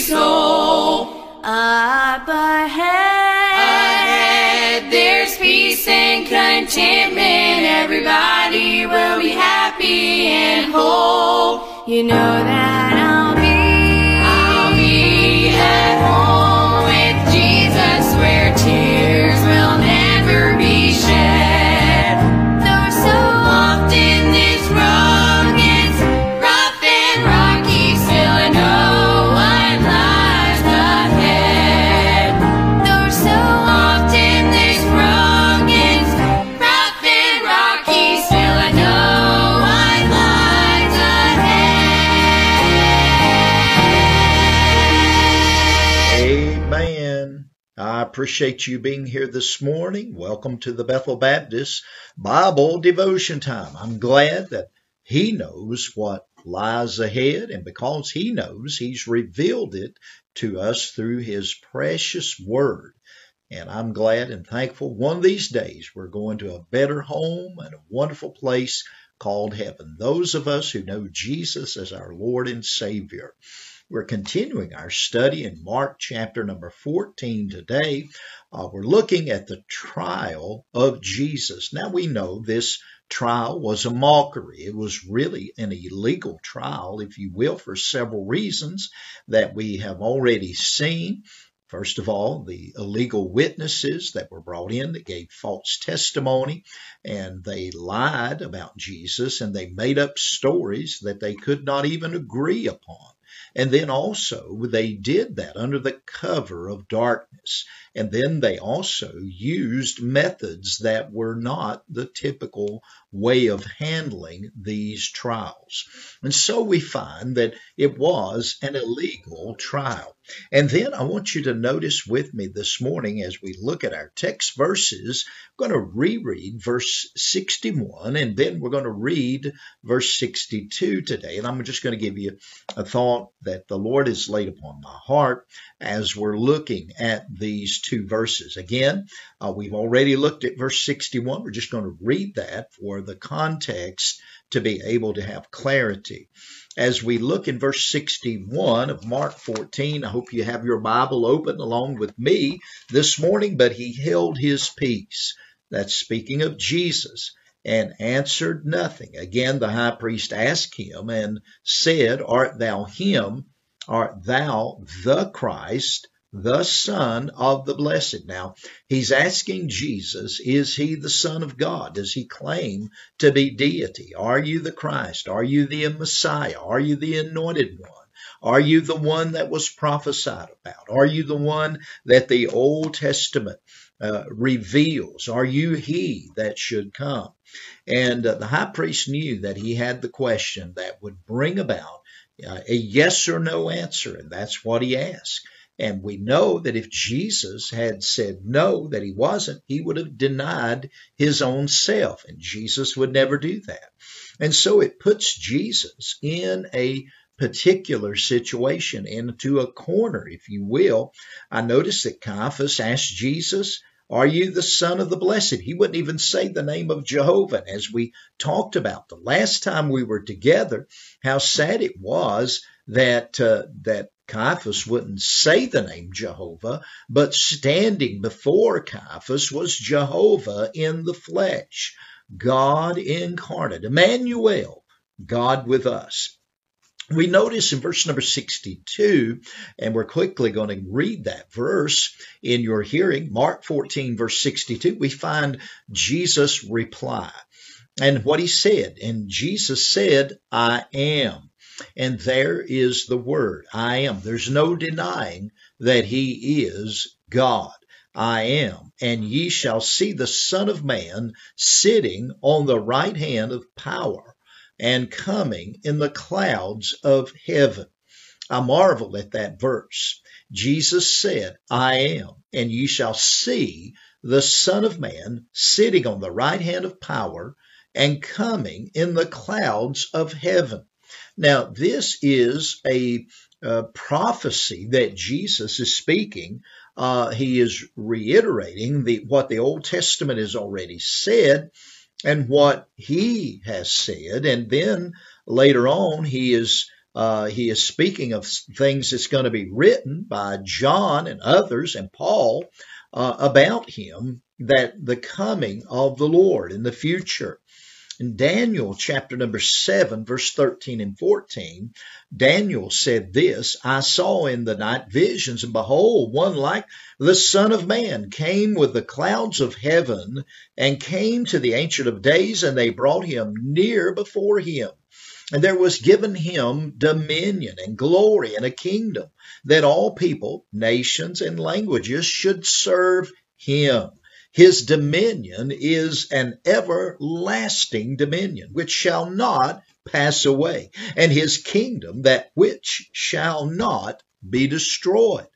soul. Up ahead. Ahead there's peace and contentment. Everybody will be happy and whole. You know that I'll appreciate you being here this morning. Welcome to the Bethel Baptist Bible Devotion Time. I'm glad that He knows what lies ahead, and because He knows, He's revealed it to us through His precious Word. And I'm glad and thankful one of these days we're going to a better home and a wonderful place called heaven. Those of us who know Jesus as our Lord and Savior. We're continuing our study in Mark chapter number 14 today. Uh, we're looking at the trial of Jesus. Now we know this trial was a mockery. It was really an illegal trial, if you will, for several reasons that we have already seen. First of all, the illegal witnesses that were brought in that gave false testimony and they lied about Jesus and they made up stories that they could not even agree upon. And then also they did that under the cover of darkness. And then they also used methods that were not the typical way of handling these trials. And so we find that it was an illegal trial. And then I want you to notice with me this morning as we look at our text verses, I'm going to reread verse 61 and then we're going to read verse 62 today. And I'm just going to give you a thought that the Lord has laid upon my heart as we're looking at these two verses. Again, uh, we've already looked at verse 61. We're just going to read that for the context to be able to have clarity. As we look in verse 61 of Mark 14, I hope you have your Bible open along with me this morning, but he held his peace. That's speaking of Jesus and answered nothing. Again, the high priest asked him and said, Art thou him? Art thou the Christ, the Son of the Blessed? Now, he's asking Jesus, is he the Son of God? Does he claim to be deity? Are you the Christ? Are you the Messiah? Are you the anointed one? Are you the one that was prophesied about? Are you the one that the Old Testament uh, reveals? Are you he that should come? And uh, the high priest knew that he had the question that would bring about uh, a yes or no answer, and that's what he asked. And we know that if Jesus had said no, that he wasn't, he would have denied his own self, and Jesus would never do that. And so it puts Jesus in a particular situation, into a corner, if you will. I notice that Caiaphas asked Jesus, are you the Son of the Blessed? He wouldn't even say the name of Jehovah. As we talked about the last time we were together, how sad it was that uh, that Caiaphas wouldn't say the name Jehovah, but standing before Caiaphas was Jehovah in the flesh, God incarnate, Emmanuel, God with us. We notice in verse number 62, and we're quickly going to read that verse in your hearing, Mark 14, verse 62, we find Jesus' reply and what he said. And Jesus said, I am. And there is the word, I am. There's no denying that he is God. I am. And ye shall see the Son of Man sitting on the right hand of power and coming in the clouds of heaven. I marvel at that verse. Jesus said, I am, and ye shall see the Son of Man sitting on the right hand of power and coming in the clouds of heaven. Now, this is a, a prophecy that Jesus is speaking. Uh, he is reiterating the, what the Old Testament has already said and what he has said. And then later on, he is uh, he is speaking of things that's going to be written by John and others and Paul uh, about him that the coming of the Lord in the future. In Daniel chapter number 7, verse 13 and 14, Daniel said this I saw in the night visions, and behold, one like the Son of Man came with the clouds of heaven and came to the Ancient of Days, and they brought him near before him. And there was given him dominion and glory and a kingdom that all people, nations, and languages should serve him. His dominion is an everlasting dominion which shall not pass away, and his kingdom that which shall not be destroyed.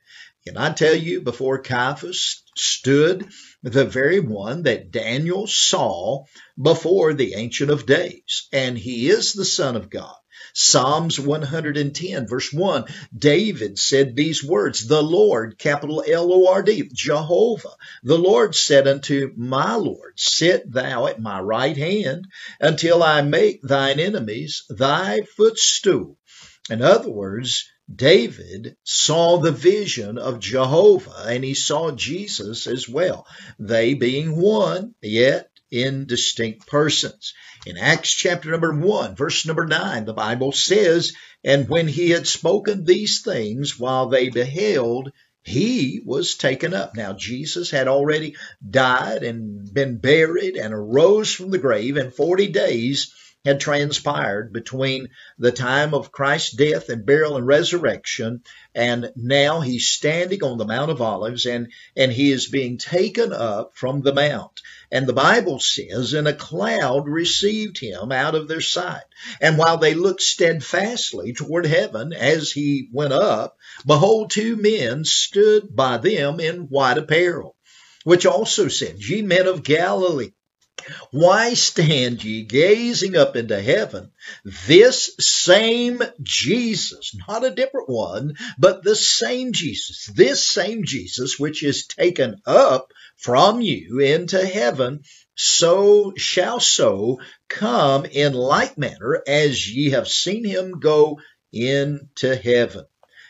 Can I tell you before Caiaphas stood the very one that Daniel saw before the Ancient of Days, and he is the Son of God. Psalms 110, verse 1, David said these words, The Lord, capital L O R D, Jehovah, the Lord said unto my Lord, Sit thou at my right hand until I make thine enemies thy footstool. In other words, David saw the vision of Jehovah and he saw Jesus as well, they being one, yet in distinct persons. In Acts chapter number 1, verse number 9, the Bible says, And when he had spoken these things while they beheld, he was taken up. Now, Jesus had already died and been buried and arose from the grave in 40 days had transpired between the time of Christ's death and burial and resurrection, and now he's standing on the Mount of Olives and, and he is being taken up from the mount. And the Bible says, and a cloud received him out of their sight. And while they looked steadfastly toward heaven as he went up, behold, two men stood by them in white apparel, which also said, Ye men of Galilee, why stand ye gazing up into heaven? This same Jesus, not a different one, but the same Jesus, this same Jesus, which is taken up from you into heaven, so shall so come in like manner as ye have seen him go into heaven.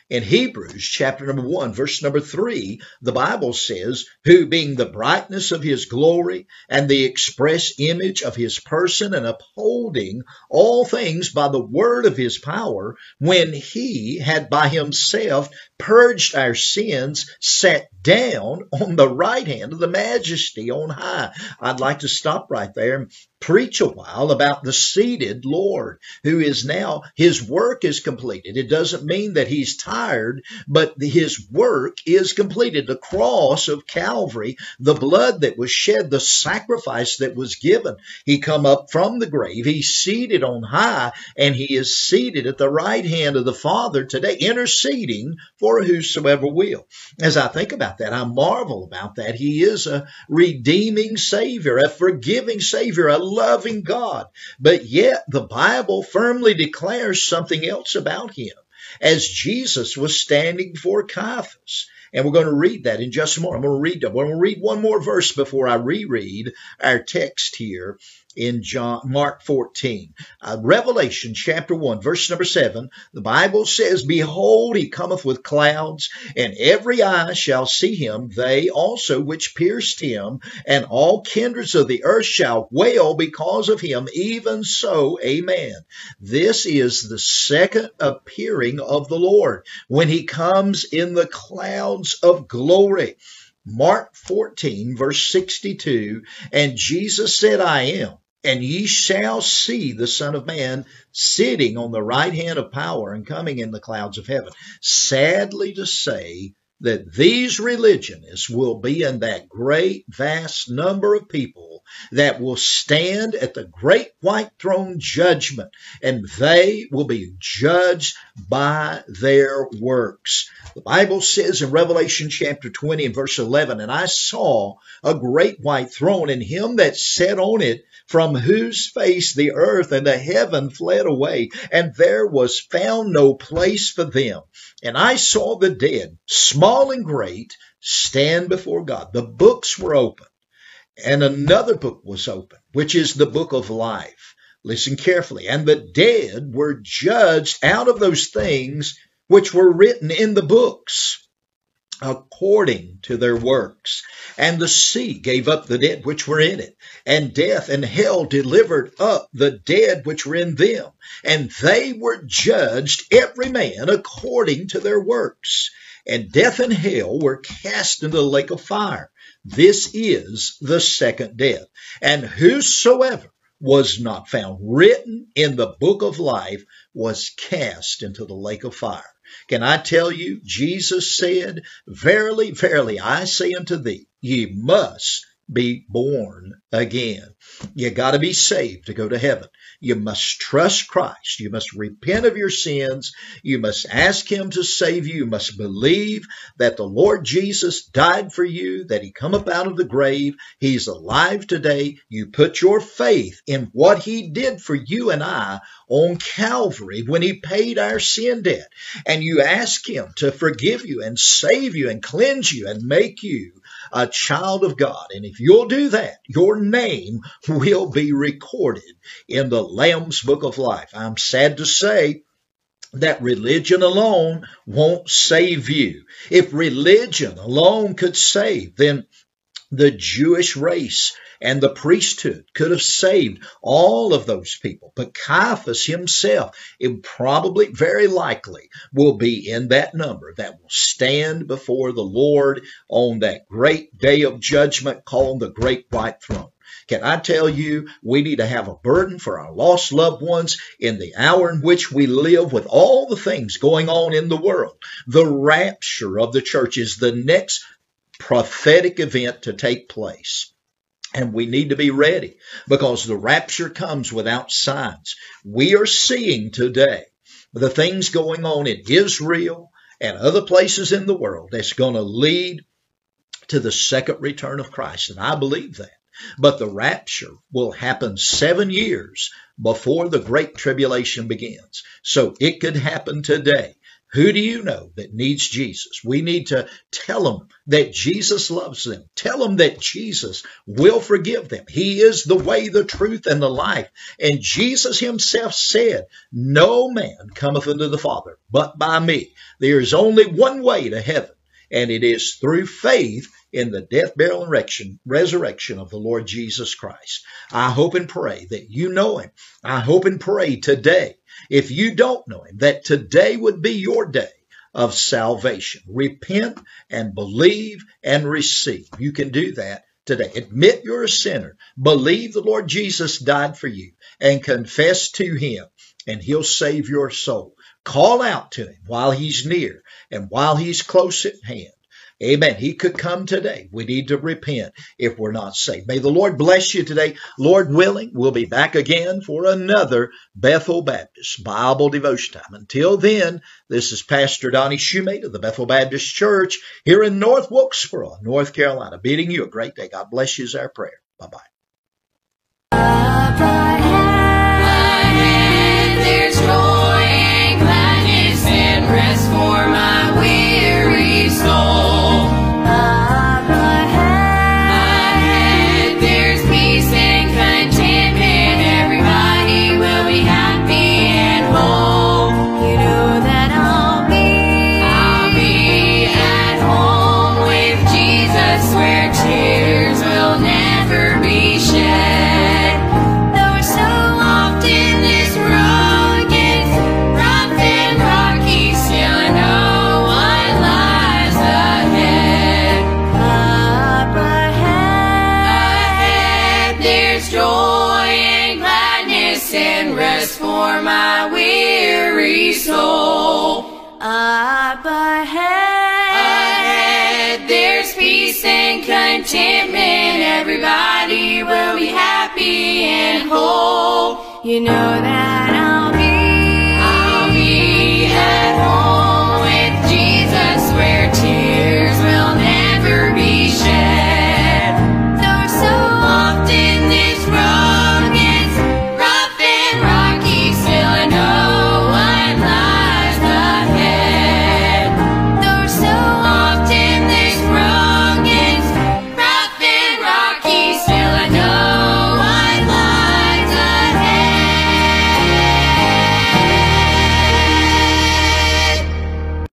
In Hebrews chapter number one, verse number three, the Bible says, who being the brightness of his glory and the express image of his person and upholding all things by the word of his power, when he had by himself purged our sins, sat down on the right hand of the majesty on high. I'd like to stop right there preach a while about the seated Lord who is now, his work is completed. It doesn't mean that he's tired, but his work is completed. The cross of Calvary, the blood that was shed, the sacrifice that was given. He come up from the grave. He's seated on high and he is seated at the right hand of the Father today, interceding for whosoever will. As I think about that, I marvel about that. He is a redeeming Savior, a forgiving Savior, a loving God. But yet the Bible firmly declares something else about him. As Jesus was standing before Caiaphas, and we're going to read that in just a moment. I'm going to read, I'm going to read one more verse before I reread our text here in John, Mark 14. Uh, Revelation chapter 1, verse number 7, the Bible says, Behold, he cometh with clouds, and every eye shall see him, they also which pierced him, and all kindreds of the earth shall wail because of him, even so, amen. This is the second appearing of the Lord, when he comes in the clouds of glory. Mark 14, verse 62, and Jesus said, I am and ye shall see the Son of Man sitting on the right hand of power and coming in the clouds of heaven. Sadly to say that these religionists will be in that great vast number of people that will stand at the great white throne judgment and they will be judged by their works. The Bible says in Revelation chapter 20 and verse 11, and I saw a great white throne and him that sat on it from whose face the earth and the heaven fled away, and there was found no place for them. And I saw the dead, small and great, stand before God. The books were open. and another book was opened, which is the book of life. Listen carefully. And the dead were judged out of those things which were written in the books according to their works. And the sea gave up the dead which were in it, and death and hell delivered up the dead which were in them, and they were judged every man according to their works. And death and hell were cast into the lake of fire. This is the second death. And whosoever was not found written in the book of life was cast into the lake of fire. Can I tell you, Jesus said, Verily, verily, I say unto thee, ye must be born again. You got to be saved to go to heaven. You must trust Christ. You must repent of your sins. You must ask Him to save you. You must believe that the Lord Jesus died for you, that He come up out of the grave. He's alive today. You put your faith in what He did for you and I on Calvary when He paid our sin debt. And you ask Him to forgive you and save you and cleanse you and make you a child of God. And if you'll do that, your name will be recorded in the Lamb's Book of Life. I'm sad to say that religion alone won't save you. If religion alone could save, then the Jewish race and the priesthood could have saved all of those people. But Caiaphas himself, it probably, very likely, will be in that number that will stand before the Lord on that great day of judgment called the Great White Throne. Can I tell you, we need to have a burden for our lost loved ones in the hour in which we live with all the things going on in the world. The rapture of the church is the next prophetic event to take place. And we need to be ready because the rapture comes without signs. We are seeing today the things going on in Israel and other places in the world that's going to lead to the second return of Christ. And I believe that. But the rapture will happen seven years before the great tribulation begins. So it could happen today. Who do you know that needs Jesus? We need to tell them that Jesus loves them. Tell them that Jesus will forgive them. He is the way, the truth, and the life. And Jesus himself said, No man cometh unto the Father but by me. There is only one way to heaven, and it is through faith in the death, burial, and resurrection of the Lord Jesus Christ. I hope and pray that you know him. I hope and pray today if you don't know him, that today would be your day of salvation. Repent and believe and receive. You can do that today. Admit you're a sinner. Believe the Lord Jesus died for you and confess to him and he'll save your soul. Call out to him while he's near and while he's close at hand. Amen. He could come today. We need to repent if we're not saved. May the Lord bless you today. Lord willing, we'll be back again for another Bethel Baptist Bible devotion time. Until then, this is Pastor Donnie Shumate of the Bethel Baptist Church here in North Wilkesboro, North Carolina, bidding you a great day. God bless you is our prayer. Bye bye. For my weary soul. up ahead, Ahead there's peace and contentment. Everybody will be happy and whole. you know that